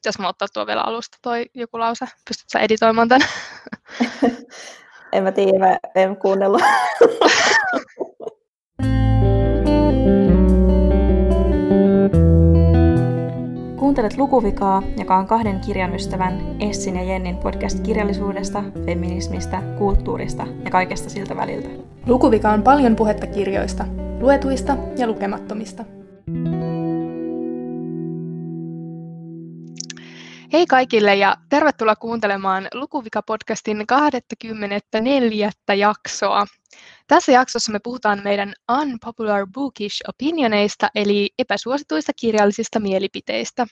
Pitäisi ottaa tuo vielä alusta toi joku lause. Pystytkö editoimaan tämän? en mä tiedä, mä en kuunnellut. Kuuntelet Lukuvikaa, joka on kahden kirjan ystävän Essin ja Jennin podcast kirjallisuudesta, feminismistä, kulttuurista ja kaikesta siltä väliltä. Lukuvika on paljon puhetta kirjoista, luetuista ja lukemattomista. Hei kaikille ja tervetuloa kuuntelemaan Lukuvika-podcastin 24. jaksoa. Tässä jaksossa me puhutaan meidän unpopular bookish opinioneista, eli epäsuosituista kirjallisista mielipiteistä.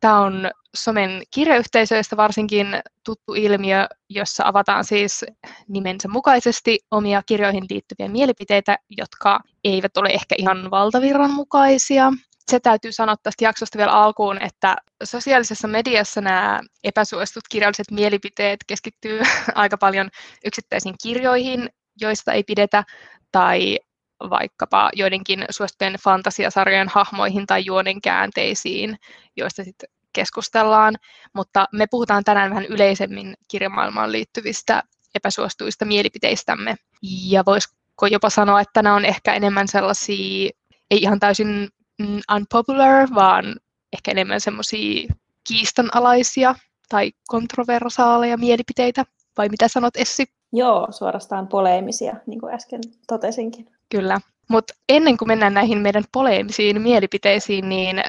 Tämä on somen kirjayhteisöistä varsinkin tuttu ilmiö, jossa avataan siis nimensä mukaisesti omia kirjoihin liittyviä mielipiteitä, jotka eivät ole ehkä ihan valtavirran mukaisia. Se täytyy sanoa tästä jaksosta vielä alkuun, että sosiaalisessa mediassa nämä epäsuositut kirjalliset mielipiteet keskittyy aika paljon yksittäisiin kirjoihin, joista ei pidetä, tai vaikkapa joidenkin suosittujen fantasiasarjojen hahmoihin tai juonen käänteisiin, joista sitten keskustellaan, mutta me puhutaan tänään vähän yleisemmin kirjamaailmaan liittyvistä epäsuosituista mielipiteistämme. Ja voisiko jopa sanoa, että nämä on ehkä enemmän sellaisia, ei ihan täysin mm, unpopular, vaan ehkä enemmän semmoisia kiistanalaisia tai kontroversaaleja mielipiteitä. Vai mitä sanot Essi? Joo, suorastaan poleemisia, niin kuin äsken totesinkin. Kyllä. Mutta ennen kuin mennään näihin meidän poleemisiin mielipiteisiin, niin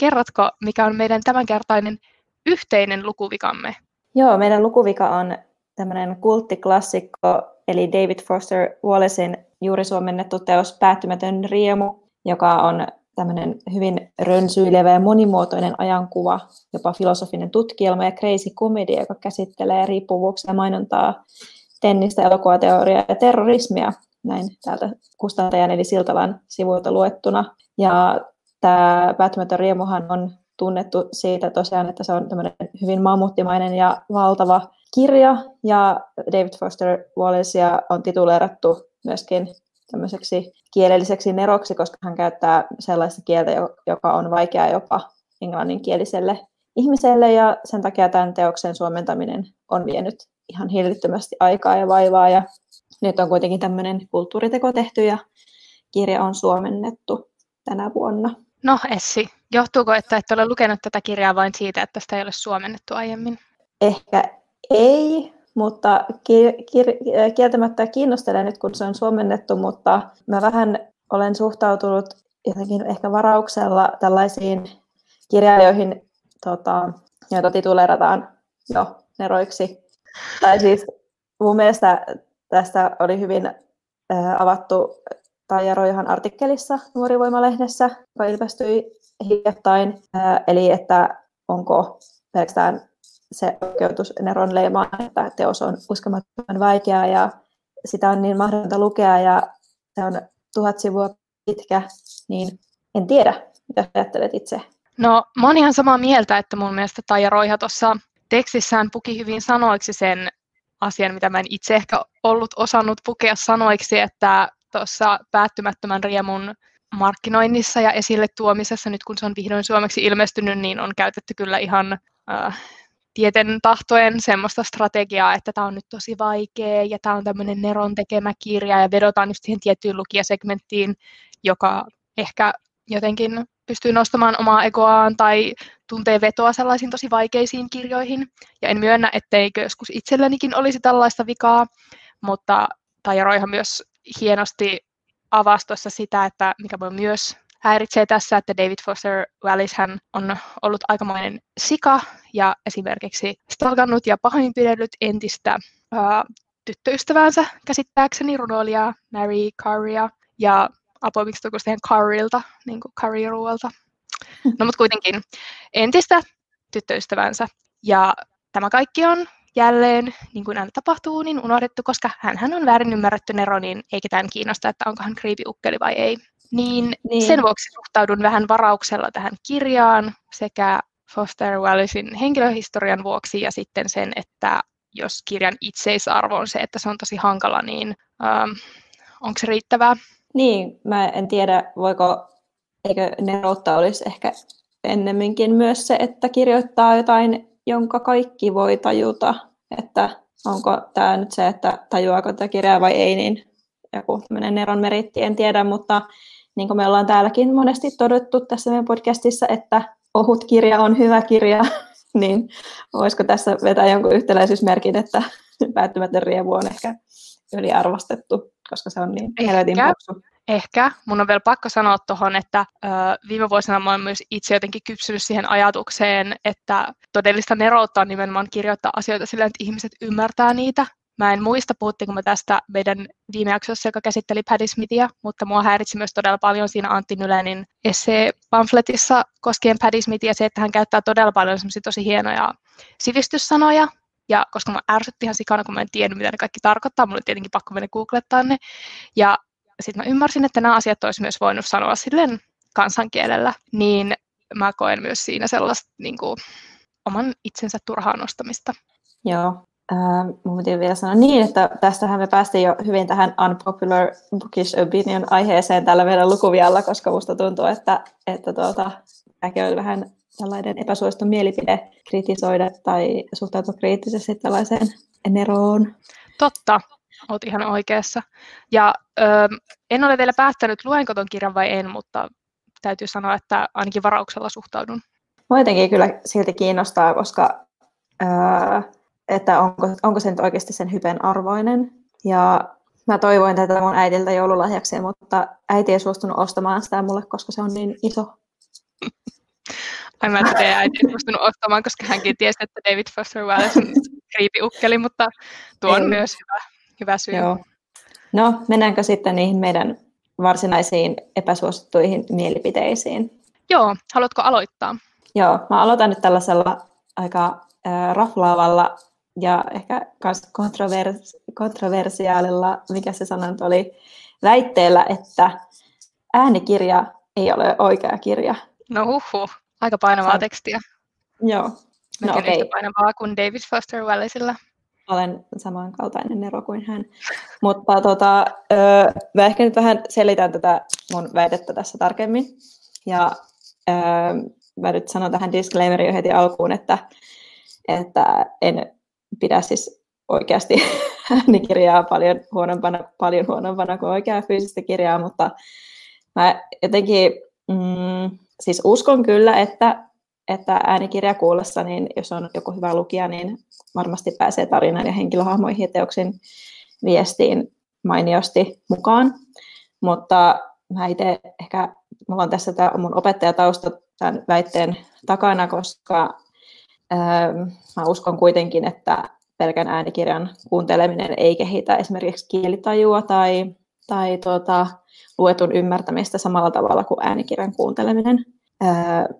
kerrotko, mikä on meidän tämänkertainen yhteinen lukuvikamme? Joo, meidän lukuvika on tämmöinen kulttiklassikko, eli David Foster Wallacein juuri suomennettu teos Päättymätön riemu, joka on tämmöinen hyvin rönsyilevä ja monimuotoinen ajankuva, jopa filosofinen tutkielma ja crazy comedy, joka käsittelee riippuvuuksia mainontaa, tennistä, elokuvateoriaa ja terrorismia, näin täältä kustantajan eli Siltalan sivuilta luettuna. Ja tämä Päättymätön riemuhan on tunnettu siitä tosiaan, että se on tämmöinen hyvin mammuttimainen ja valtava kirja, ja David Foster Wallacea on tituleerattu myöskin tämmöiseksi kielelliseksi neroksi, koska hän käyttää sellaista kieltä, joka on vaikeaa jopa englanninkieliselle ihmiselle, ja sen takia tämän teoksen suomentaminen on vienyt ihan hillittömästi aikaa ja vaivaa, ja nyt on kuitenkin tämmöinen kulttuuriteko tehty, ja kirja on suomennettu tänä vuonna. No Essi, johtuuko, että et ole lukenut tätä kirjaa vain siitä, että sitä ei ole suomennettu aiemmin? Ehkä ei, mutta ki- ki- kieltämättä kiinnostelee nyt, kun se on suomennettu, mutta mä vähän olen suhtautunut jotenkin ehkä varauksella tällaisiin kirjailijoihin, tota, joita tituleerataan jo neroiksi. Tai siis mun mielestä tästä oli hyvin äh, avattu Taija Roihan artikkelissa Nuorivoimalehdessä, joka ilmestyi hiljattain, eli että onko pelkästään se oikeutus Neron leimaan, että teos on uskomattoman vaikea ja sitä on niin mahdotonta lukea ja se on tuhat sivua pitkä, niin en tiedä, mitä ajattelet itse. No, mä oon ihan samaa mieltä, että mun mielestä Taija Roiha tuossa tekstissään puki hyvin sanoiksi sen asian, mitä mä en itse ehkä ollut osannut pukea sanoiksi, että tuossa päättymättömän riemun markkinoinnissa ja esille tuomisessa, nyt kun se on vihdoin suomeksi ilmestynyt, niin on käytetty kyllä ihan äh, tieten tahtoen semmoista strategiaa, että tämä on nyt tosi vaikea ja tämä on tämmöinen Neron tekemä kirja ja vedotaan just siihen tiettyyn lukijasegmenttiin, joka ehkä jotenkin pystyy nostamaan omaa egoaan tai tuntee vetoa sellaisiin tosi vaikeisiin kirjoihin. Ja en myönnä, etteikö joskus itsellenikin olisi tällaista vikaa, mutta Taija Roihan myös hienosti avasi tuossa sitä, että mikä voi myös häiritsee tässä, että David Foster Wallace hän on ollut aikamoinen sika ja esimerkiksi stalkannut ja pahoinpidellyt entistä ää, tyttöystäväänsä käsittääkseni runoilijaa Mary Carria ja apoi miksi siihen Carrilta, niin kuin curry-ruoalta. No mutta kuitenkin entistä tyttöystävänsä. Ja tämä kaikki on jälleen, niin kuin aina tapahtuu, niin unohdettu, koska hän on väärin ymmärretty Nero, niin ei ketään kiinnosta, että onko hän kriipiukkeli vai ei. Niin, niin sen vuoksi suhtaudun vähän varauksella tähän kirjaan sekä Foster Wallacein henkilöhistorian vuoksi ja sitten sen, että jos kirjan itseisarvo on se, että se on tosi hankala, niin ähm, onko se riittävää? Niin, mä en tiedä, voiko, eikö neroutta olisi ehkä ennemminkin myös se, että kirjoittaa jotain, jonka kaikki voi tajuta, että onko tämä nyt se, että tajuaako tätä kirjaa vai ei, niin joku Neron meritti, en tiedä, mutta niin kuin me ollaan täälläkin monesti todettu tässä meidän podcastissa, että ohut kirja on hyvä kirja, niin voisiko tässä vetää jonkun yhtäläisyysmerkin, että päättymätön rievu on ehkä yliarvostettu, koska se on niin helvetin paksu. Ehkä. Mun on vielä pakko sanoa tuohon, että ö, viime vuosina mä oon myös itse jotenkin kypsynyt siihen ajatukseen, että todellista neroutta on nimenomaan kirjoittaa asioita sillä, että ihmiset ymmärtää niitä. Mä en muista, puhuttiinko me tästä meidän viime jaksossa, joka käsitteli Paddy Smithia, mutta mua häiritsi myös todella paljon siinä Antti Nylenin essee-pamfletissa koskien Paddy Smithia se, että hän käyttää todella paljon tosi hienoja sivistyssanoja, ja koska mä ärsytti ihan sikana, kun mä en tiennyt, mitä ne kaikki tarkoittaa, mulla oli tietenkin pakko mennä googlettaa ne. Ja sitten mä ymmärsin, että nämä asiat olisi myös voinut sanoa silleen kansankielellä, niin mä koen myös siinä sellaista niin kuin, oman itsensä turhaan nostamista. Joo, äh, mun piti vielä sanoa niin, että tästähän me päästiin jo hyvin tähän unpopular bookish opinion aiheeseen tällä meidän lukuvialla, koska musta tuntuu, että, että tuota, tämäkin on vähän tällainen epäsuosittu mielipide kritisoida tai suhtautua kriittisesti tällaiseen neroon. Totta, olet ihan oikeassa. Ja ö, en ole vielä päättänyt, luenko ton kirjan vai en, mutta täytyy sanoa, että ainakin varauksella suhtaudun. Mua jotenkin kyllä silti kiinnostaa, koska ö, että onko, onko se nyt oikeasti sen hypen arvoinen. Ja mä toivoin tätä mun äitiltä joululahjaksi, mutta äiti ei suostunut ostamaan sitä mulle, koska se on niin iso. Ai mä että äiti ei suostunut ostamaan, koska hänkin tiesi, että David Foster Wallace on kriipiukkeli, mutta tuo on ei. myös hyvä, hyvä syy. Joo. No, mennäänkö sitten niihin meidän varsinaisiin epäsuosittuihin mielipiteisiin? Joo, haluatko aloittaa? Joo, mä aloitan nyt tällaisella aika äh, raflaavalla ja ehkä myös kontrovers- kontroversiaalilla, mikä se sana nyt oli, väitteellä, että äänikirja ei ole oikea kirja. No huhu, aika painavaa Sa- tekstiä. Joo. No, okay. yhtä painavaa kuin David Foster Wallaceilla. Olen samankaltainen nero kuin hän. Mutta tota, mä ehkä nyt vähän selitän tätä mun väitettä tässä tarkemmin. Ja öö, mä nyt sanon tähän disclaimerin heti alkuun, että, että en pidä siis oikeasti äänikirjaa paljon huonompana, paljon huonompana kuin oikeaa fyysistä kirjaa, mutta mä jotenkin mm, siis uskon kyllä, että, että äänikirja kuullessa, niin jos on joku hyvä lukija, niin varmasti pääsee tarinan ja henkilöhahmoihin ja teoksen viestiin mainiosti mukaan. Mutta mä itse ehkä, mulla on tässä tämä mun opettajatausta tämän väitteen takana, koska ää, mä uskon kuitenkin, että pelkän äänikirjan kuunteleminen ei kehitä esimerkiksi kielitajua tai, tai tuota, luetun ymmärtämistä samalla tavalla kuin äänikirjan kuunteleminen.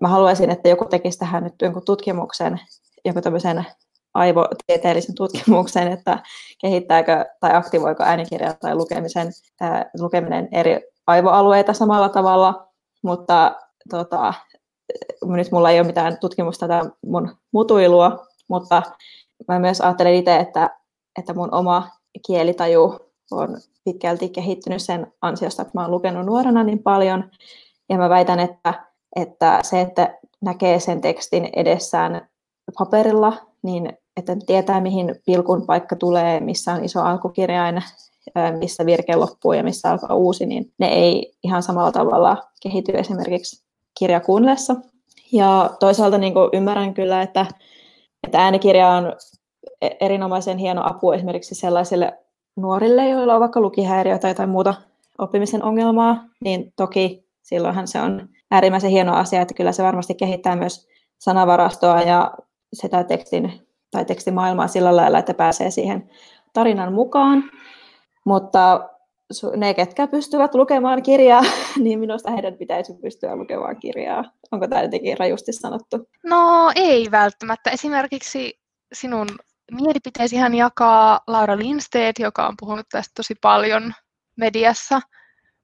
Mä haluaisin, että joku tekisi tähän nyt jonkun tutkimuksen, jonkun tämmöisen aivotieteellisen tutkimuksen, että kehittääkö tai aktivoiko äänikirja tai lukemisen, ää, lukeminen eri aivoalueita samalla tavalla, mutta tota, nyt mulla ei ole mitään tutkimusta tätä mun mutuilua, mutta mä myös ajattelen itse, että, että mun oma kielitaju on pitkälti kehittynyt sen ansiosta, että mä oon lukenut nuorena niin paljon, ja mä väitän, että, että se, että näkee sen tekstin edessään paperilla, niin että tietää, mihin pilkun paikka tulee, missä on iso alkukirjain, missä virke loppuu ja missä alkaa uusi, niin ne ei ihan samalla tavalla kehity esimerkiksi kirjakuunnellessa. Ja toisaalta niin ymmärrän kyllä, että, että äänikirja on e-, erinomaisen hieno apu esimerkiksi sellaisille nuorille, joilla on vaikka lukihäiriö tai jotain muuta oppimisen ongelmaa, niin toki silloinhan se on äärimmäisen hieno asia, että kyllä se varmasti kehittää myös sanavarastoa ja sitä tekstin tai tekstimaailmaa sillä lailla, että pääsee siihen tarinan mukaan. Mutta ne, ketkä pystyvät lukemaan kirjaa, niin minusta heidän pitäisi pystyä lukemaan kirjaa. Onko tämä jotenkin rajusti sanottu? No ei välttämättä. Esimerkiksi sinun mielipiteisihän jakaa Laura Lindstedt, joka on puhunut tästä tosi paljon mediassa.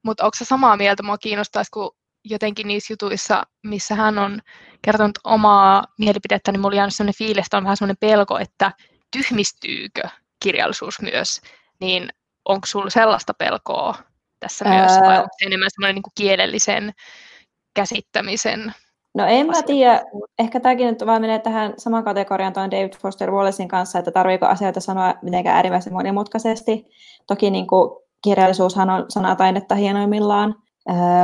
Mutta onko se samaa mieltä? Mua kiinnostaisi, kun jotenkin niissä jutuissa, missä hän on kertonut omaa mielipidettä, niin mulla on jäänyt sellainen fiilis, että on vähän sellainen pelko, että tyhmistyykö kirjallisuus myös. Niin onko sinulla sellaista pelkoa tässä Ää... myös, vai onko se enemmän semmoinen niin kielellisen käsittämisen No en mä tiedä, ehkä tämäkin nyt vaan menee tähän saman kategoriaan tuon David Foster Wallacein kanssa, että tarviiko asioita sanoa mitenkään äärimmäisen monimutkaisesti. Toki niin kuin, kirjallisuushan on sanataidetta hienoimmillaan,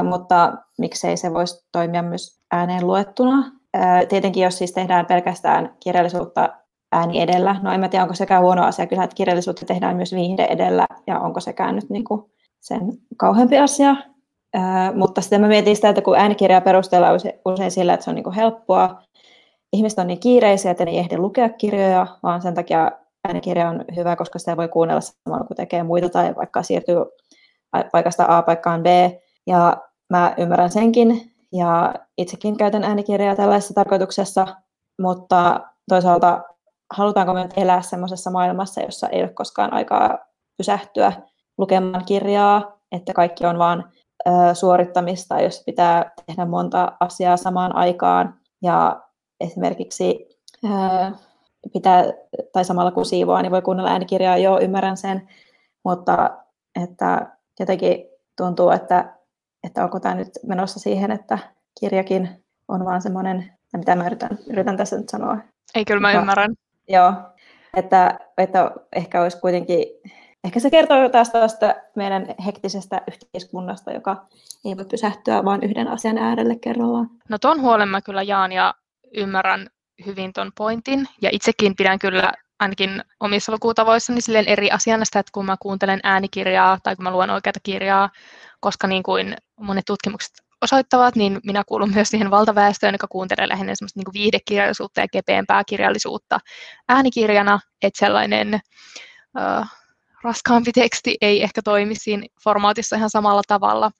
mutta miksei se voisi toimia myös ääneen luettuna. Tietenkin jos siis tehdään pelkästään kirjallisuutta ääni edellä, no en mä tiedä onko sekään huono asia, kyllä että kirjallisuutta tehdään myös viihde edellä, ja onko sekään nyt niin kuin sen kauheampi asia, mutta sitten mä mietin sitä, että kun äänikirjaa perustellaan usein, sillä, että se on niin helppoa, ihmiset on niin kiireisiä, että ne ei ehdi lukea kirjoja, vaan sen takia äänikirja on hyvä, koska sitä voi kuunnella samalla, kun tekee muita tai vaikka siirtyy paikasta A paikkaan B. Ja mä ymmärrän senkin, ja itsekin käytän äänikirjaa tällaisessa tarkoituksessa, mutta toisaalta halutaanko me elää semmoisessa maailmassa, jossa ei ole koskaan aikaa pysähtyä lukemaan kirjaa, että kaikki on vaan suorittamista, jos pitää tehdä monta asiaa samaan aikaan ja esimerkiksi pitää, tai samalla kun siivoaa, niin voi kuunnella äänikirjaa, joo, ymmärrän sen, mutta että jotenkin tuntuu, että, että onko tämä nyt menossa siihen, että kirjakin on vaan semmoinen, mitä mä yritän, yritän tässä nyt sanoa. Ei, kyllä mä ymmärrän. Joo, että, että ehkä olisi kuitenkin ehkä se kertoo taas tästä meidän hektisestä yhteiskunnasta, joka ei voi pysähtyä vain yhden asian äärelle kerrallaan. No ton huolen mä kyllä jaan ja ymmärrän hyvin ton pointin. Ja itsekin pidän kyllä ainakin omissa lukutavoissani silleen eri asiana sitä, että kun mä kuuntelen äänikirjaa tai kun mä luen oikeata kirjaa, koska niin kuin monet tutkimukset osoittavat, niin minä kuulun myös siihen valtaväestöön, joka kuuntelee lähinnä semmoista niin viihdekirjallisuutta ja kepeämpää kirjallisuutta äänikirjana, että sellainen uh, raskaampi teksti ei ehkä toimi siinä formaatissa ihan samalla tavalla.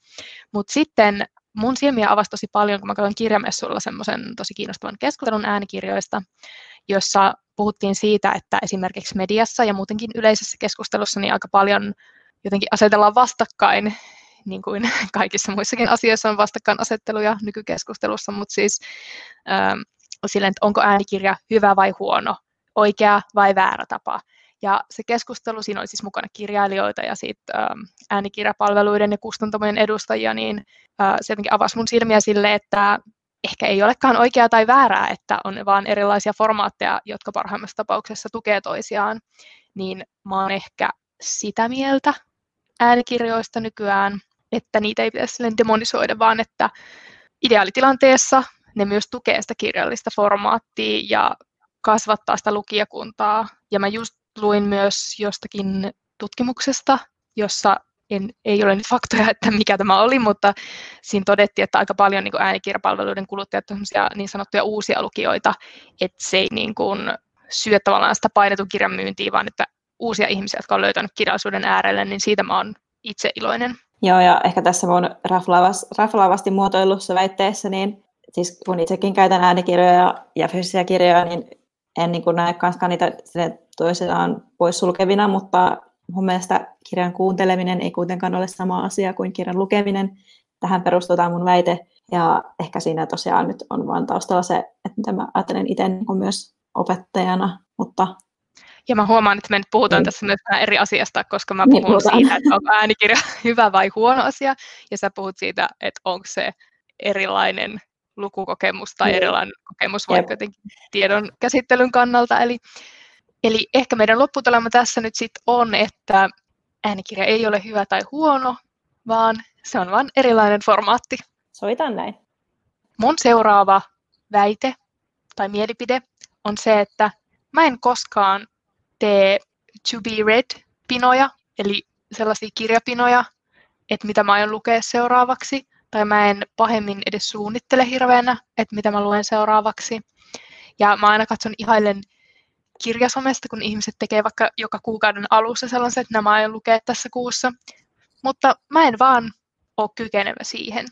Mutta sitten mun silmiä avasi tosi paljon, kun mä katsoin kirjamessuilla semmoisen tosi kiinnostavan keskustelun äänikirjoista, jossa puhuttiin siitä, että esimerkiksi mediassa ja muutenkin yleisessä keskustelussa niin aika paljon jotenkin asetellaan vastakkain, niin kuin kaikissa muissakin asioissa on vastakkainasetteluja nykykeskustelussa, mutta siis ähm, silleen, että onko äänikirja hyvä vai huono, oikea vai väärä tapa ja se keskustelu, siinä oli siis mukana kirjailijoita ja sitten ähm, äänikirjapalveluiden ja kustantamojen edustajia, niin äh, se jotenkin avasi mun silmiä sille, että ehkä ei olekaan oikeaa tai väärää, että on vaan erilaisia formaatteja, jotka parhaimmassa tapauksessa tukee toisiaan, niin mä oon ehkä sitä mieltä äänikirjoista nykyään, että niitä ei pitäisi demonisoida, vaan että ideaalitilanteessa ne myös tukee sitä kirjallista formaattia ja kasvattaa sitä lukijakuntaa. Ja mä just luin myös jostakin tutkimuksesta, jossa en, ei ole nyt faktoja, että mikä tämä oli, mutta siinä todettiin, että aika paljon niin äänikirjapalveluiden kuluttajat on niin sanottuja uusia lukijoita, että se ei niin kuin, syö tavallaan sitä painetun kirjan myyntiä, vaan että uusia ihmisiä, jotka on löytänyt kirjallisuuden äärelle, niin siitä mä oon itse iloinen. Joo, ja ehkä tässä mun raflaavasti muotoilussa väitteessä, niin siis kun itsekin käytän äänikirjoja ja fyysisiä kirjoja, niin en niin näe kanskaan niitä toisenaan poissulkevina, mutta mun mielestä kirjan kuunteleminen ei kuitenkaan ole sama asia kuin kirjan lukeminen. Tähän perustuu tämä mun väite, ja ehkä siinä tosiaan nyt on vain taustalla se, että mitä mä ajattelen itse niin myös opettajana, mutta ja mä huomaan, että me nyt puhutaan mm. tässä myös eri asiasta, koska mä niin, puhun niin, siitä, että onko äänikirja hyvä vai huono asia, ja sä puhut siitä, että onko se erilainen lukukokemus tai erilainen kokemus vaikka jotenkin tiedon käsittelyn kannalta. Eli, eli ehkä meidän lopputulema tässä nyt sitten on, että äänikirja ei ole hyvä tai huono, vaan se on vain erilainen formaatti. Soitan näin. Mun seuraava väite tai mielipide on se, että mä en koskaan tee to be read pinoja, eli sellaisia kirjapinoja, että mitä mä aion lukea seuraavaksi, tai mä en pahemmin edes suunnittele hirveänä, että mitä mä luen seuraavaksi. Ja mä aina katson ihailen kirjasomesta, kun ihmiset tekee vaikka joka kuukauden alussa sellaiset, että nämä aion lukea tässä kuussa. Mutta mä en vaan ole kykenevä siihen.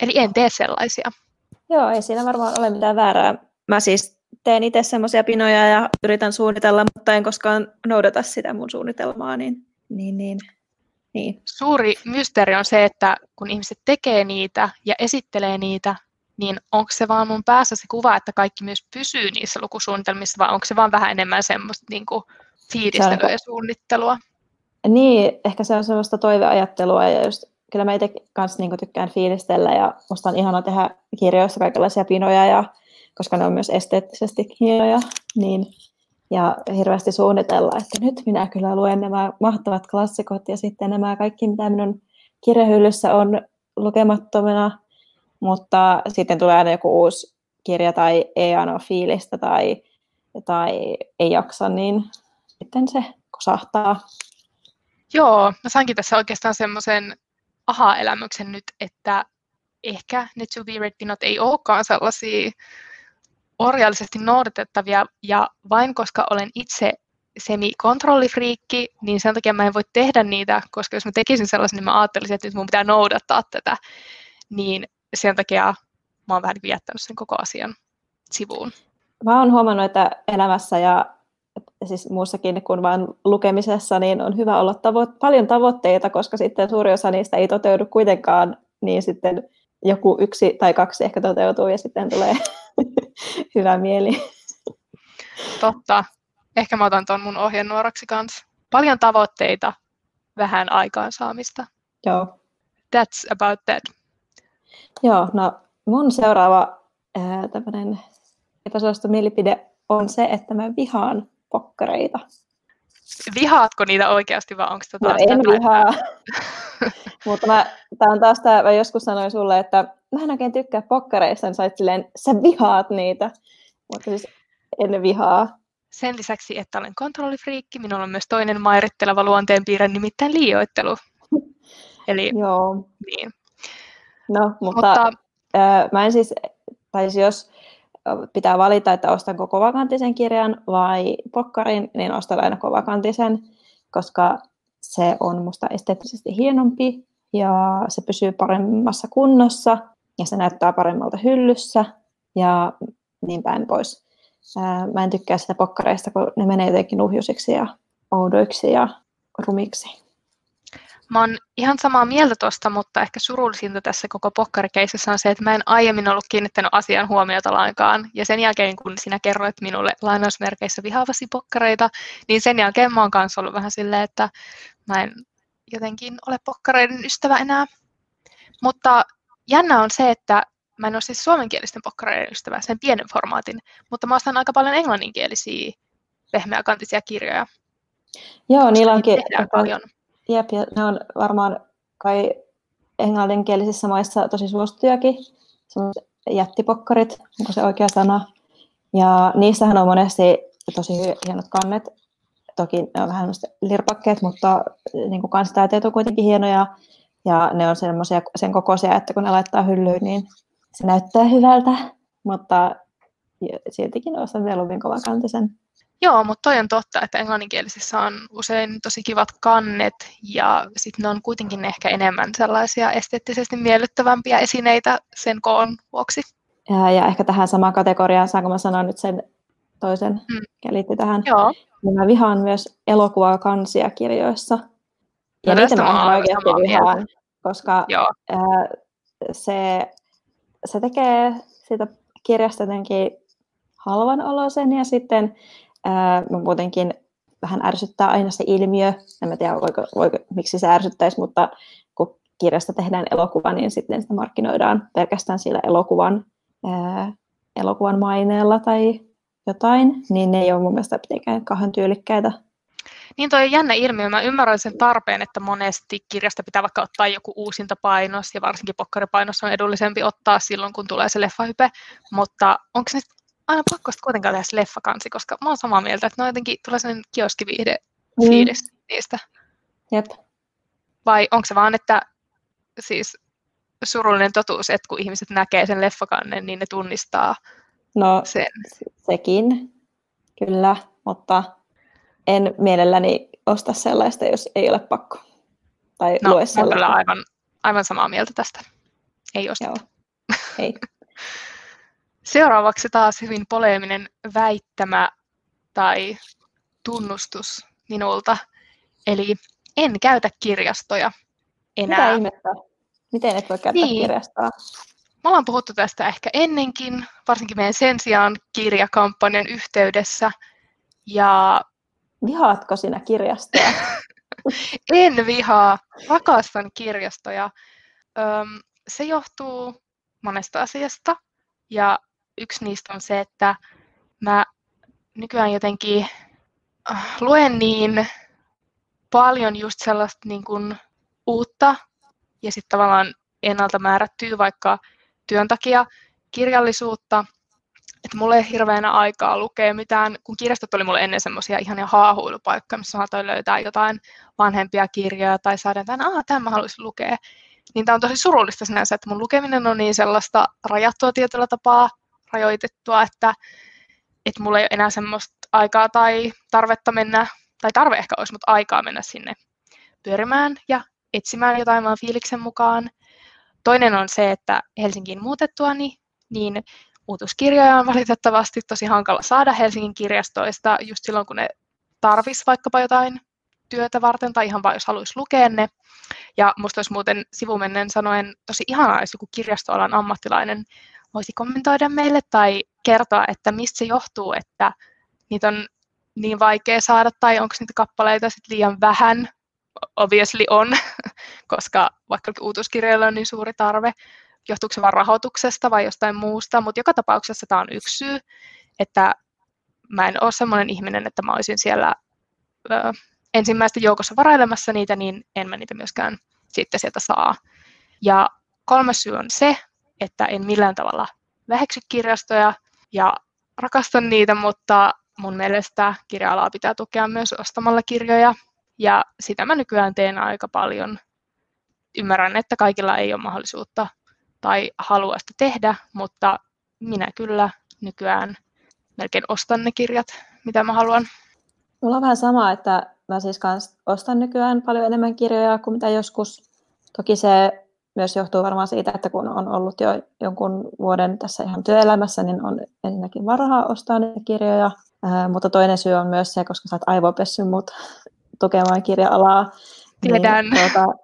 Eli en tee sellaisia. Joo, ei siinä varmaan ole mitään väärää. Mä siis teen itse semmoisia pinoja ja yritän suunnitella, mutta en koskaan noudata sitä mun suunnitelmaa, niin, niin, niin niin. Suuri mysteeri on se, että kun ihmiset tekee niitä ja esittelee niitä, niin onko se vaan mun päässä se kuva, että kaikki myös pysyy niissä lukusuunnitelmissa, vai onko se vaan vähän enemmän semmoista niin kuin fiilistelyä ja suunnittelua? Niin, ehkä se on semmoista toiveajattelua ja just kyllä mä itse kanssa niin tykkään fiilistellä ja musta on ihanaa tehdä kirjoissa kaikenlaisia pinoja, ja, koska ne on myös esteettisesti hienoja, niin, ja hirveästi suunnitella, että nyt minä kyllä luen nämä mahtavat klassikot ja sitten nämä kaikki, mitä minun kirjahyllyssä on lukemattomina, mutta sitten tulee aina joku uusi kirja tai ei aina fiilistä tai, tai ei jaksa, niin sitten se kosahtaa. Joo, mä sainkin tässä oikeastaan semmoisen aha-elämyksen nyt, että ehkä ne to be ei olekaan sellaisia orjallisesti noudatettavia, ja vain koska olen itse semi-kontrollifriikki, niin sen takia mä en voi tehdä niitä, koska jos mä tekisin sellaisen, niin mä ajattelisin, että nyt mun pitää noudattaa tätä, niin sen takia mä oon vähän niin jättänyt sen koko asian sivuun. Mä oon huomannut, että elämässä ja siis muussakin kuin vain lukemisessa, niin on hyvä olla tavo- paljon tavoitteita, koska sitten suuri osa niistä ei toteudu kuitenkaan, niin sitten joku yksi tai kaksi ehkä toteutuu ja sitten tulee hyvä mieli. Totta. Ehkä mä otan tuon mun ohjenuoraksi kanssa. Paljon tavoitteita, vähän aikaansaamista. Joo. That's about that. Joo, no mun seuraava ää, tämmöinen epäsuosittu mielipide on se, että mä vihaan pokkareita. Vihaatko niitä oikeasti vai onko tota no, en vihaa. Mutta mä, tää on taas tää, mä joskus sanoin sulle, että mä en oikein tykkää pokkareista, niin sait silleen, sä vihaat niitä. Mutta siis en vihaa. Sen lisäksi, että olen kontrollifriikki, minulla on myös toinen mairitteleva luonteenpiirre, nimittäin liioittelu. Eli, Joo. Niin. No, mutta, mutta äh, mä en siis, tai siis jos pitää valita, että ostanko kovakantisen kirjan vai pokkarin, niin ostan aina kovakantisen, koska se on musta esteettisesti hienompi ja se pysyy paremmassa kunnossa ja se näyttää paremmalta hyllyssä ja niin päin pois. Mä en tykkää sitä pokkareista, kun ne menee jotenkin uhjusiksi ja oudoiksi ja rumiksi. Mä oon ihan samaa mieltä tuosta, mutta ehkä surullisinta tässä koko pokkarikeisessä on se, että mä en aiemmin ollut kiinnittänyt asian huomiota lainkaan. Ja sen jälkeen, kun sinä kerroit minulle lainausmerkeissä vihaavasi pokkareita, niin sen jälkeen mä oon kanssa ollut vähän silleen, että mä en jotenkin ole pokkareiden ystävä enää. Mutta jännä on se, että mä en ole siis suomenkielisten pokkareiden ystävä, sen pienen formaatin, mutta mä ostan aika paljon englanninkielisiä pehmeäkantisia kirjoja. Joo, niillä onkin paljon. Jep, ja ne on varmaan kai englanninkielisissä maissa tosi suosittujakin, jättipokkarit, onko se oikea sana. Ja niissähän on monesti tosi hienot kannet. Toki ne on vähän lirpakkeet, mutta niin kuin on kuitenkin hienoja. Ja ne on semmoisia sen kokoisia, että kun ne laittaa hyllyyn, niin se näyttää hyvältä. Mutta siltikin ostan mieluummin kovakantisen. Joo, mutta toi on totta, että englanninkielisissä on usein tosi kivat kannet ja sitten ne on kuitenkin ehkä enemmän sellaisia esteettisesti miellyttävämpiä esineitä sen koon vuoksi. Ja, ja ehkä tähän samaan kategoriaan, saanko mä sanoa nyt sen toisen, mm. liittyy tähän. Joo. Niin mä vihaan myös elokuvaa kansia kirjoissa. Ja no, niitä mä oikeasti vihaan, koska Joo. Ää, se, se tekee siitä kirjasta jotenkin halvan olosen ja sitten Ää, muutenkin vähän ärsyttää aina se ilmiö. En tiedä, voiko, voiko, miksi se ärsyttäisi, mutta kun kirjasta tehdään elokuva, niin sitten sitä markkinoidaan pelkästään sillä elokuvan, ää, elokuvan maineella tai jotain, niin ne ei ole mun mielestä mitenkään kauhean tyylikkäitä. Niin toi on jännä ilmiö. Mä ymmärrän sen tarpeen, että monesti kirjasta pitää vaikka ottaa joku uusinta painos, ja varsinkin pokkaripainos on edullisempi ottaa silloin, kun tulee se leffahype, mutta onko se aina pakko sitten kuitenkaan tehdä se leffakansi, koska mä oon samaa mieltä, että no jotenkin tulee sellainen kioskiviihde mm. fiilis niistä. Jep. Vai onko se vaan, että siis surullinen totuus, että kun ihmiset näkee sen leffakannen, niin ne tunnistaa no, sen? sekin, kyllä, mutta en mielelläni osta sellaista, jos ei ole pakko. Tai no, lue sellaista. Kyllä aivan, aivan samaa mieltä tästä. Ei osteta. Joo. Ei. Seuraavaksi taas hyvin poleeminen väittämä tai tunnustus minulta. Eli en käytä kirjastoja enää. Mitä ihmettä? Miten et voi käyttää niin. kirjastoa? Me ollaan puhuttu tästä ehkä ennenkin, varsinkin meidän sen sijaan kirjakampanjan yhteydessä. Ja... Vihaatko sinä kirjastoa? en vihaa, rakastan kirjastoja. Öm, se johtuu monesta asiasta ja yksi niistä on se, että mä nykyään jotenkin äh, luen niin paljon just sellaista niin kuin uutta ja sitten tavallaan ennalta määrättyä vaikka työn takia kirjallisuutta, että mulla ei hirveänä aikaa lukea mitään, kun kirjastot oli mulle ennen semmoisia ihania haahuilupaikkoja, missä saatoin löytää jotain vanhempia kirjoja tai saada, että aah, tämän mä haluaisin lukea. Niin tämä on tosi surullista sinänsä, että mun lukeminen on niin sellaista rajattua tietyllä tapaa, rajoitettua, että, että mulla ei ole enää semmoista aikaa tai tarvetta mennä, tai tarve ehkä olisi, mutta aikaa mennä sinne pyörimään ja etsimään jotain vaan fiiliksen mukaan. Toinen on se, että Helsinkiin muutettuani, niin uutuskirjoja on valitettavasti tosi hankala saada Helsingin kirjastoista just silloin, kun ne tarvis vaikkapa jotain työtä varten tai ihan vain jos haluaisi lukea ne. Ja musta olisi muuten sivumennen sanoen tosi ihanaa, jos joku kirjastoalan ammattilainen voisi kommentoida meille tai kertoa, että mistä se johtuu, että niitä on niin vaikea saada tai onko niitä kappaleita sit liian vähän. Obviously on, koska vaikka uutuskirjoilla on niin suuri tarve, johtuuko se vain rahoituksesta vai jostain muusta, mutta joka tapauksessa tämä on yksi syy, että mä en ole sellainen ihminen, että mä olisin siellä ö, ensimmäisten joukossa varailemassa niitä, niin en mä niitä myöskään sitten sieltä saa. Ja kolmas syy on se, että en millään tavalla väheksy kirjastoja ja rakastan niitä, mutta mun mielestä kirja-alaa pitää tukea myös ostamalla kirjoja. Ja sitä mä nykyään teen aika paljon. Ymmärrän, että kaikilla ei ole mahdollisuutta tai halua sitä tehdä, mutta minä kyllä nykyään melkein ostan ne kirjat, mitä mä haluan. Mulla on vähän sama, että mä siis kans ostan nykyään paljon enemmän kirjoja kuin mitä joskus. Toki se myös johtuu varmaan siitä, että kun on ollut jo jonkun vuoden tässä ihan työelämässä, niin on ensinnäkin varhaa ostaa niitä kirjoja. Ää, mutta toinen syy on myös se, koska sä oot aivopessy mut tukemaan kirja-alaa. Tiedän. Niin, tuota,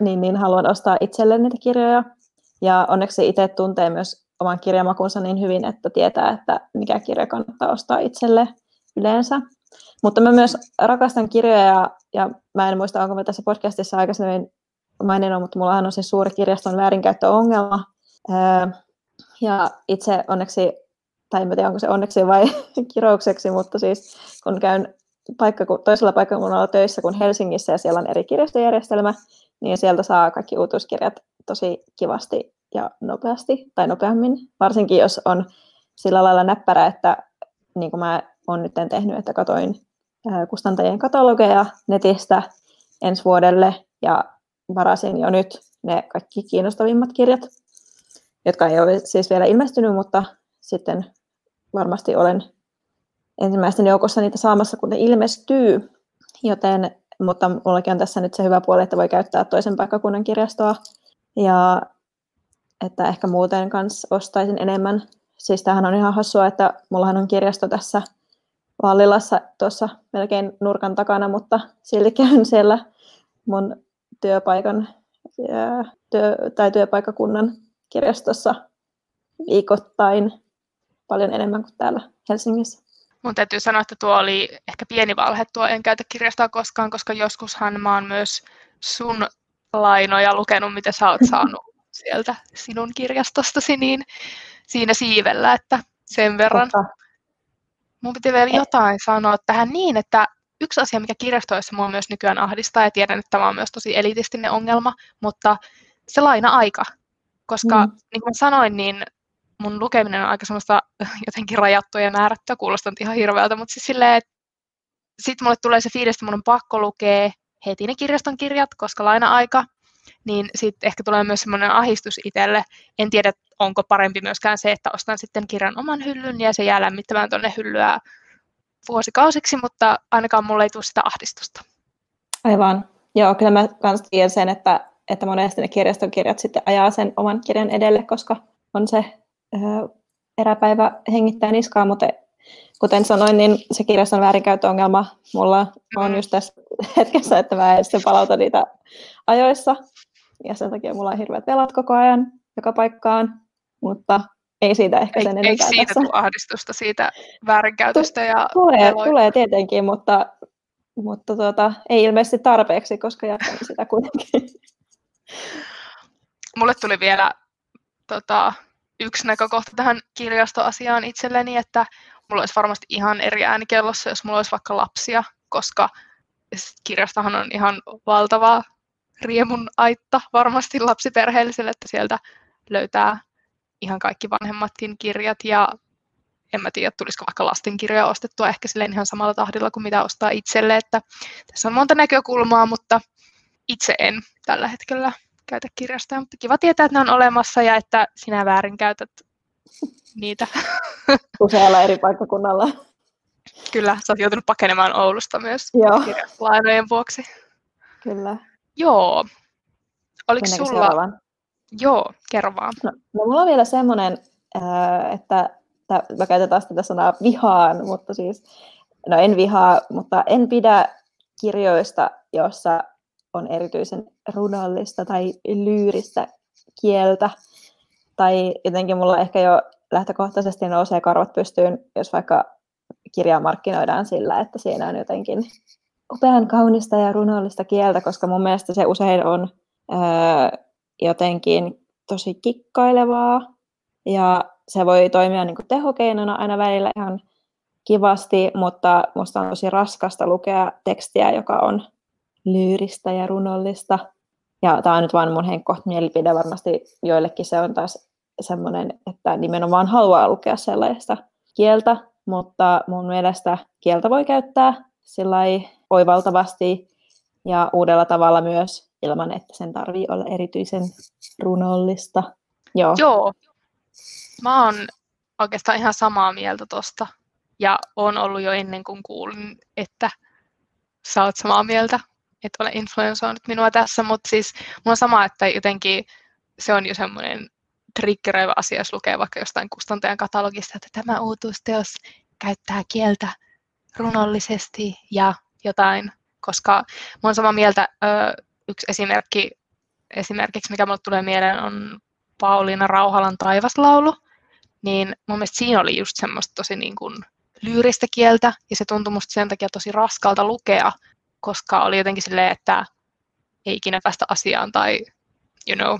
niin, niin haluan ostaa itselle niitä kirjoja. Ja onneksi itse tuntee myös oman kirjamakunsa niin hyvin, että tietää, että mikä kirja kannattaa ostaa itselle yleensä. Mutta mä myös rakastan kirjoja ja, ja mä en muista, onko mä tässä podcastissa aikaisemmin maininnut, mutta mulla on se suuri kirjaston väärinkäyttöongelma. Ja itse onneksi, tai en tiedä onko se onneksi vai kiroukseksi, mutta siis kun käyn paikka, toisella paikkakunnalla töissä kuin Helsingissä ja siellä on eri kirjastojärjestelmä, niin sieltä saa kaikki uutuuskirjat tosi kivasti ja nopeasti tai nopeammin, varsinkin jos on sillä lailla näppärä, että niin kuin mä olen nyt tehnyt, että katoin kustantajien katalogeja netistä ensi vuodelle ja varasin jo nyt ne kaikki kiinnostavimmat kirjat, jotka ei ole siis vielä ilmestynyt, mutta sitten varmasti olen ensimmäisten joukossa niitä saamassa, kun ne ilmestyy. Joten, mutta mullakin on tässä nyt se hyvä puoli, että voi käyttää toisen paikkakunnan kirjastoa ja että ehkä muuten kanssa ostaisin enemmän. Siis tämähän on ihan hassua, että mullahan on kirjasto tässä Vallilassa tuossa melkein nurkan takana, mutta silti käyn siellä mun työpaikan työ, tai työpaikakunnan kirjastossa viikoittain paljon enemmän kuin täällä Helsingissä. Mun täytyy sanoa, että tuo oli ehkä pieni valhe, tuo en käytä kirjastoa koskaan, koska joskushan mä oon myös sun lainoja lukenut, mitä sä oot saanut sieltä sinun kirjastostasi, niin siinä siivellä, että sen verran. Mun piti vielä jotain sanoa tähän niin, että yksi asia, mikä kirjastoissa mua myös nykyään ahdistaa, ja tiedän, että tämä on myös tosi elitistinen ongelma, mutta se laina-aika. Koska mm. niin kuin sanoin, niin mun lukeminen on aika semmoista jotenkin rajattua ja määrättyä, kuulostaa ihan hirveältä, mutta siis silleen, että sitten mulle tulee se fiilis, että mun on pakko lukea heti ne kirjaston kirjat, koska laina-aika, niin sitten ehkä tulee myös semmoinen ahistus itselle. En tiedä, onko parempi myöskään se, että ostan sitten kirjan oman hyllyn ja se jää lämmittämään tuonne hyllyä vuosikausiksi, mutta ainakaan mulle ei tule sitä ahdistusta. Aivan. Joo, kyllä mä kans tiedän sen, että, että monesti ne kirjaston kirjat sitten ajaa sen oman kirjan edelle, koska on se ö, eräpäivä hengittää niskaa, mutta kuten sanoin, niin se kirjaston väärinkäyttöongelma mulla on mm. just tässä hetkessä, että mä en sitten palauta niitä ajoissa. Ja sen takia mulla on hirveät velat koko ajan joka paikkaan, mutta ei siitä ehkä sen enempää Eikö siitä tässä. ahdistusta siitä väärinkäytöstä? Ja tulee, tulee tietenkin, mutta mutta tuota, ei ilmeisesti tarpeeksi, koska jatkan sitä kuitenkin. Mulle tuli vielä tota, yksi näkökohta tähän kirjastoasiaan itselleni, että mulla olisi varmasti ihan eri ääni kellossa, jos mulla olisi vaikka lapsia, koska kirjastahan on ihan valtava riemun aitta varmasti lapsiperheelliselle, että sieltä löytää ihan kaikki vanhemmatkin kirjat ja en mä tiedä, tulisiko vaikka lastenkirjoja ostettua ehkä silleen ihan samalla tahdilla kuin mitä ostaa itselle, että tässä on monta näkökulmaa, mutta itse en tällä hetkellä käytä kirjastoja, mutta kiva tietää, että ne on olemassa ja että sinä väärinkäytät niitä. Usealla eri paikkakunnalla. Kyllä, sä oot joutunut pakenemaan Oulusta myös Joo. lainojen vuoksi. Kyllä. Joo. Oliko Mennäänkö sulla... seuraavaan? Joo, kerro vaan. No, no mulla on vielä semmoinen, äh, että mä käytän taas tätä sanaa vihaan, mutta siis, no en vihaa, mutta en pidä kirjoista, jossa on erityisen runollista tai lyyristä kieltä. Tai jotenkin mulla ehkä jo lähtökohtaisesti nousee karvat pystyyn, jos vaikka kirjaa markkinoidaan sillä, että siinä on jotenkin upean kaunista ja runollista kieltä, koska mun mielestä se usein on öö, jotenkin tosi kikkailevaa ja se voi toimia niin kuin tehokeinona aina välillä ihan kivasti, mutta musta on tosi raskasta lukea tekstiä, joka on lyyristä ja runollista. Ja tämä on nyt vain mun henkko mielipide, varmasti joillekin se on taas semmoinen, että nimenomaan haluaa lukea sellaista kieltä, mutta mun mielestä kieltä voi käyttää oivaltavasti ja uudella tavalla myös ilman, että sen tarvii olla erityisen runollista. Joo. Joo. Mä oon oikeastaan ihan samaa mieltä tosta. Ja on ollut jo ennen kuin kuulin, että sä oot samaa mieltä. Et ole influensoinut minua tässä, mutta siis mulla on sama, että jotenkin se on jo semmoinen triggeröivä asia, jos lukee vaikka jostain kustantajan katalogista, että tämä uutuusteos käyttää kieltä runollisesti ja jotain, koska mä oon samaa mieltä, yksi esimerkki, esimerkiksi mikä mulle tulee mieleen on Pauliina Rauhalan Taivaslaulu, niin mun mielestä siinä oli just semmoista tosi niin kuin lyyristä kieltä, ja se tuntui musta sen takia tosi raskalta lukea, koska oli jotenkin silleen, että ei ikinä päästä asiaan, tai you know.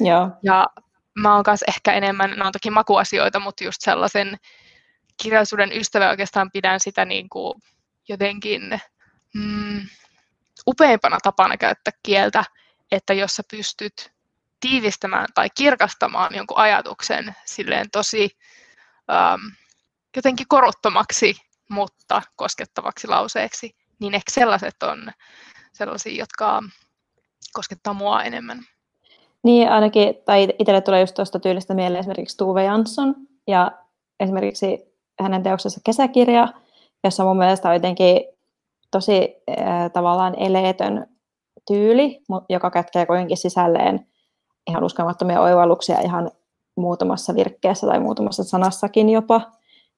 Joo. Ja mä oon kanssa ehkä enemmän, nämä on toki makuasioita, mutta just sellaisen kirjallisuuden ystävä oikeastaan pidän sitä niin kuin jotenkin mm, upeimpana tapana käyttää kieltä, että jos sä pystyt tiivistämään tai kirkastamaan jonkun ajatuksen silleen tosi um, jotenkin korottomaksi, mutta koskettavaksi lauseeksi, niin ehkä sellaiset on sellaisia, jotka koskettaa mua enemmän. Niin ainakin, tai itselle tulee just tuosta tyylistä mieleen esimerkiksi Tuve Jansson, ja esimerkiksi hänen teoksessa Kesäkirja, jossa mun mielestä on jotenkin tosi äh, tavallaan eleetön tyyli, joka kätkee kuitenkin sisälleen ihan uskomattomia oivalluksia ihan muutamassa virkkeessä tai muutamassa sanassakin jopa.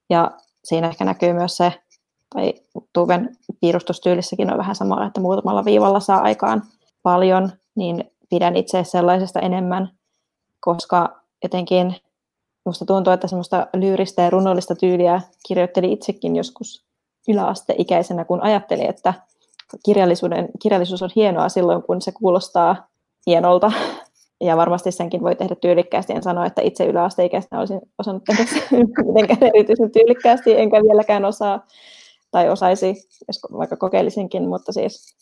Ja siinä ehkä näkyy myös se, tai Tuven piirustustyylissäkin on vähän samalla, että muutamalla viivalla saa aikaan paljon, niin pidän itse sellaisesta enemmän, koska jotenkin musta tuntuu, että semmoista lyyristä ja runollista tyyliä kirjoitteli itsekin joskus yläasteikäisenä, kun ajatteli, että kirjallisuuden, kirjallisuus on hienoa silloin, kun se kuulostaa hienolta. Ja varmasti senkin voi tehdä tyylikkäästi. En sano, että itse yläasteikäisenä olisin osannut tehdä mitenkään erityisen tyylikkäästi, enkä vieläkään osaa tai osaisi, jos vaikka kokeilisinkin, mutta siis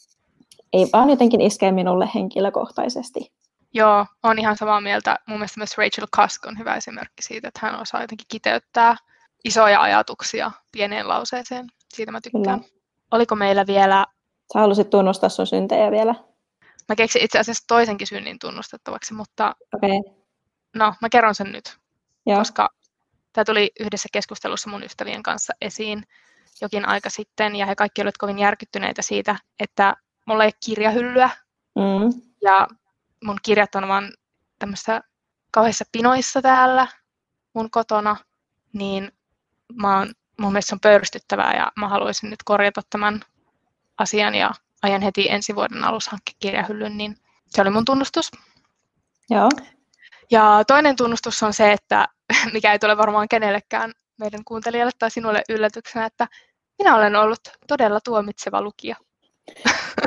ei vaan jotenkin iskee minulle henkilökohtaisesti. Joo, on ihan samaa mieltä. Mun mielestä myös Rachel Cusk on hyvä esimerkki siitä, että hän osaa jotenkin kiteyttää isoja ajatuksia pieneen lauseeseen. Siitä mä tykkään. Kyllä. Oliko meillä vielä... Sä halusit tunnustaa sun syntejä vielä. Mä keksin itse asiassa toisenkin synnin tunnustettavaksi, mutta okay. no, mä kerron sen nyt, Joo. koska tämä tuli yhdessä keskustelussa mun ystävien kanssa esiin jokin aika sitten, ja he kaikki olivat kovin järkyttyneitä siitä, että mulla ei ole kirjahyllyä, mm. ja mun kirjat on vaan tämmöisissä kauheissa pinoissa täällä mun kotona, niin mä oon, mun mielestä se on pöyristyttävää ja mä haluaisin nyt korjata tämän asian ja ajan heti ensi vuoden alussa hankkia kirjahyllyn, niin se oli mun tunnustus. Joo. Ja toinen tunnustus on se, että mikä ei tule varmaan kenellekään meidän kuuntelijalle tai sinulle yllätyksenä, että minä olen ollut todella tuomitseva lukija.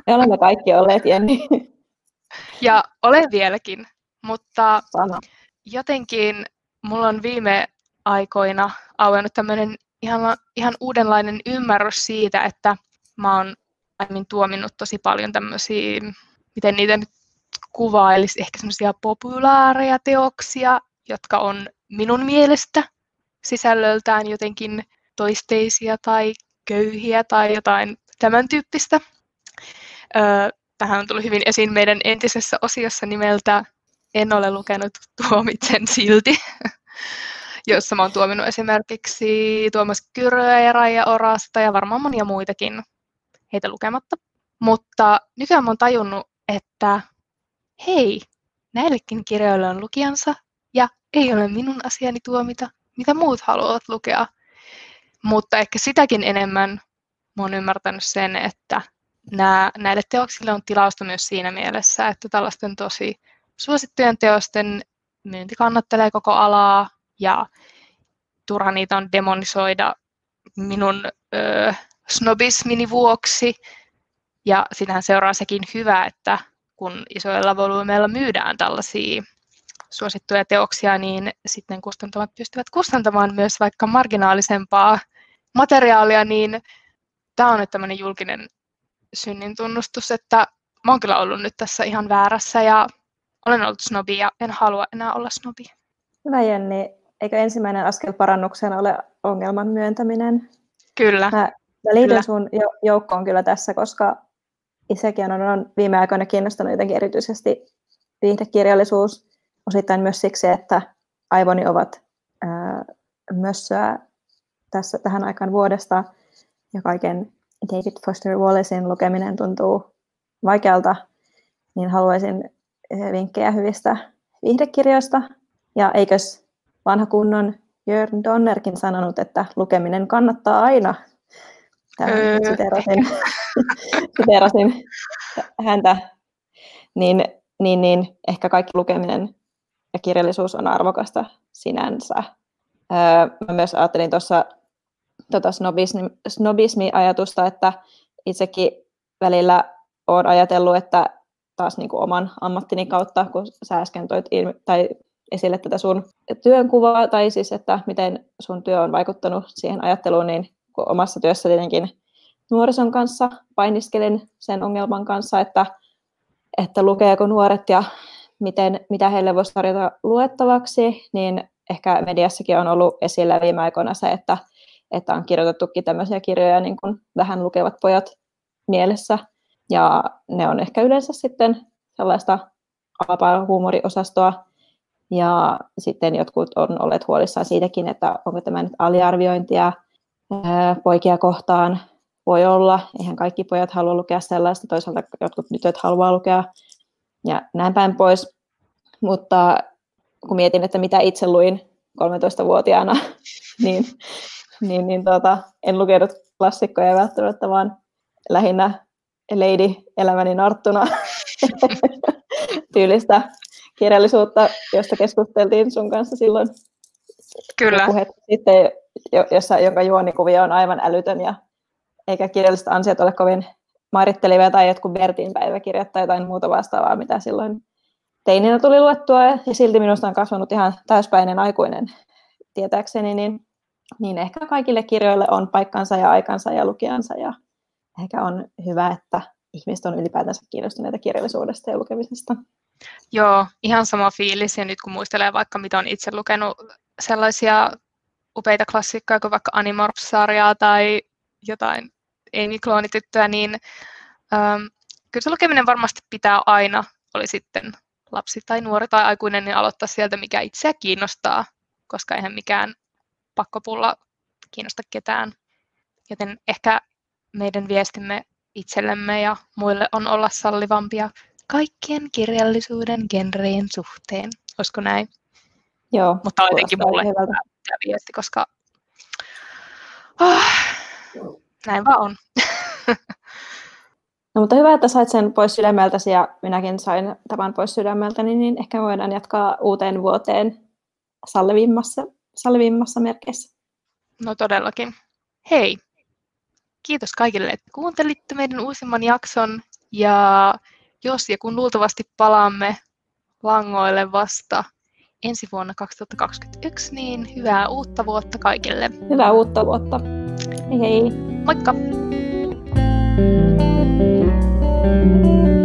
Me olemme kaikki olleet, Jenni. Ja olen vieläkin, mutta Sama. jotenkin mulla on viime aikoina auennut tämmöinen ihan, ihan uudenlainen ymmärrys siitä, että mä oon aiemmin tuominnut tosi paljon tämmöisiä, miten niitä nyt kuvailisi, ehkä semmoisia populaareja teoksia, jotka on minun mielestä sisällöltään jotenkin toisteisia tai köyhiä tai jotain tämän tyyppistä. Tähän on tullut hyvin esiin meidän entisessä osiossa nimeltä En ole lukenut tuomitsen silti, jossa mä oon tuominut esimerkiksi Tuomas Kyröä ja Raija Orasta ja varmaan monia muitakin heitä lukematta. Mutta nykyään mä oon tajunnut, että hei, näillekin kirjoille on lukijansa ja ei ole minun asiani tuomita, mitä muut haluavat lukea. Mutta ehkä sitäkin enemmän mä oon ymmärtänyt sen, että nämä, näille teoksille on tilausta myös siinä mielessä, että tällaisten tosi suosittujen teosten myynti kannattelee koko alaa ja turha niitä on demonisoida minun ö, snobismini vuoksi. Ja sitähän seuraa sekin hyvä, että kun isoilla volyymeilla myydään tällaisia suosittuja teoksia, niin sitten kustantamat pystyvät kustantamaan myös vaikka marginaalisempaa materiaalia, niin tämä on nyt tämmöinen julkinen synnin tunnustus, että mä oon kyllä ollut nyt tässä ihan väärässä ja olen ollut snobi ja en halua enää olla snobi. Hyvä Jenni. Eikö ensimmäinen askel parannukseen ole ongelman myöntäminen? Kyllä. Mä, mä liityn kyllä. sun joukkoon kyllä tässä, koska itsekin on, on viime aikoina kiinnostunut jotenkin erityisesti viihdekirjallisuus, osittain myös siksi, että aivoni ovat ää, mössöä tässä, tähän aikaan vuodesta ja kaiken David Foster Wallacein lukeminen tuntuu vaikealta, niin haluaisin vinkkejä hyvistä viihdekirjoista. Ja eikös vanha kunnon Jörn Donnerkin sanonut, että lukeminen kannattaa aina. Öö. Siterasin, siterasin häntä. Niin, niin, niin ehkä kaikki lukeminen ja kirjallisuus on arvokasta sinänsä. Öö, mä myös ajattelin tuossa tota snobismi, snobismi-ajatusta, että itsekin välillä olen ajatellut, että taas niin kuin oman ammattini kautta, kun sä äsken toit ilmi, tai esille tätä sun työnkuvaa, tai siis, että miten sun työ on vaikuttanut siihen ajatteluun, niin kun omassa työssä tietenkin nuorison kanssa painiskelin sen ongelman kanssa, että, että lukeeko nuoret ja miten, mitä heille voisi tarjota luettavaksi, niin ehkä mediassakin on ollut esillä viime aikoina se, että, että on kirjoitettukin tämmöisiä kirjoja niin kuin vähän lukevat pojat mielessä, ja ne on ehkä yleensä sitten sellaista alapaa huumoriosastoa, ja sitten jotkut on olleet huolissaan siitäkin, että onko tämä nyt aliarviointia poikia kohtaan. Voi olla, eihän kaikki pojat halua lukea sellaista, toisaalta jotkut tytöt haluaa lukea ja näin päin pois. Mutta kun mietin, että mitä itse luin 13-vuotiaana, niin, niin, niin tuota, en lukenut klassikkoja välttämättä, vaan lähinnä Lady elämäni narttuna tyylistä kirjallisuutta, josta keskusteltiin sun kanssa silloin. Kyllä. Sitten, jossa, jonka juonikuvia on aivan älytön ja eikä kirjalliset ansiot ole kovin mairittelevia tai jotkut Bertin päiväkirjat tai jotain muuta vastaavaa, mitä silloin teininä tuli luettua ja silti minusta on kasvanut ihan täyspäinen aikuinen tietääkseni, niin, niin ehkä kaikille kirjoille on paikkansa ja aikansa ja lukijansa ja ehkä on hyvä, että ihmiset on ylipäätänsä kiinnostuneita kirjallisuudesta ja lukemisesta. Joo, ihan sama fiilis. Ja nyt kun muistelee vaikka, mitä on itse lukenut sellaisia upeita klassikkoja kuin vaikka Animorphs-sarjaa tai jotain Amy Kloonityttöä, niin ähm, kyllä se lukeminen varmasti pitää aina, oli sitten lapsi tai nuori tai aikuinen, niin aloittaa sieltä, mikä itseä kiinnostaa, koska eihän mikään pakkopulla kiinnosta ketään. Joten ehkä meidän viestimme itsellemme ja muille on olla sallivampia kaikkien kirjallisuuden genreen suhteen. Olisiko näin? Joo. Mutta on jotenkin mulle tämä viesti, koska oh, näin vaan on. No, mutta hyvä, että sait sen pois sydämeltäsi ja minäkin sain tämän pois sydämeltäni, niin ehkä voidaan jatkaa uuteen vuoteen sallivimmassa, salvimmassa merkeissä. No todellakin. Hei, kiitos kaikille, että kuuntelitte meidän uusimman jakson. Ja jos ja kun luultavasti palaamme langoille vasta ensi vuonna 2021, niin hyvää uutta vuotta kaikille. Hyvää uutta vuotta. Hei hei. Moikka! thank you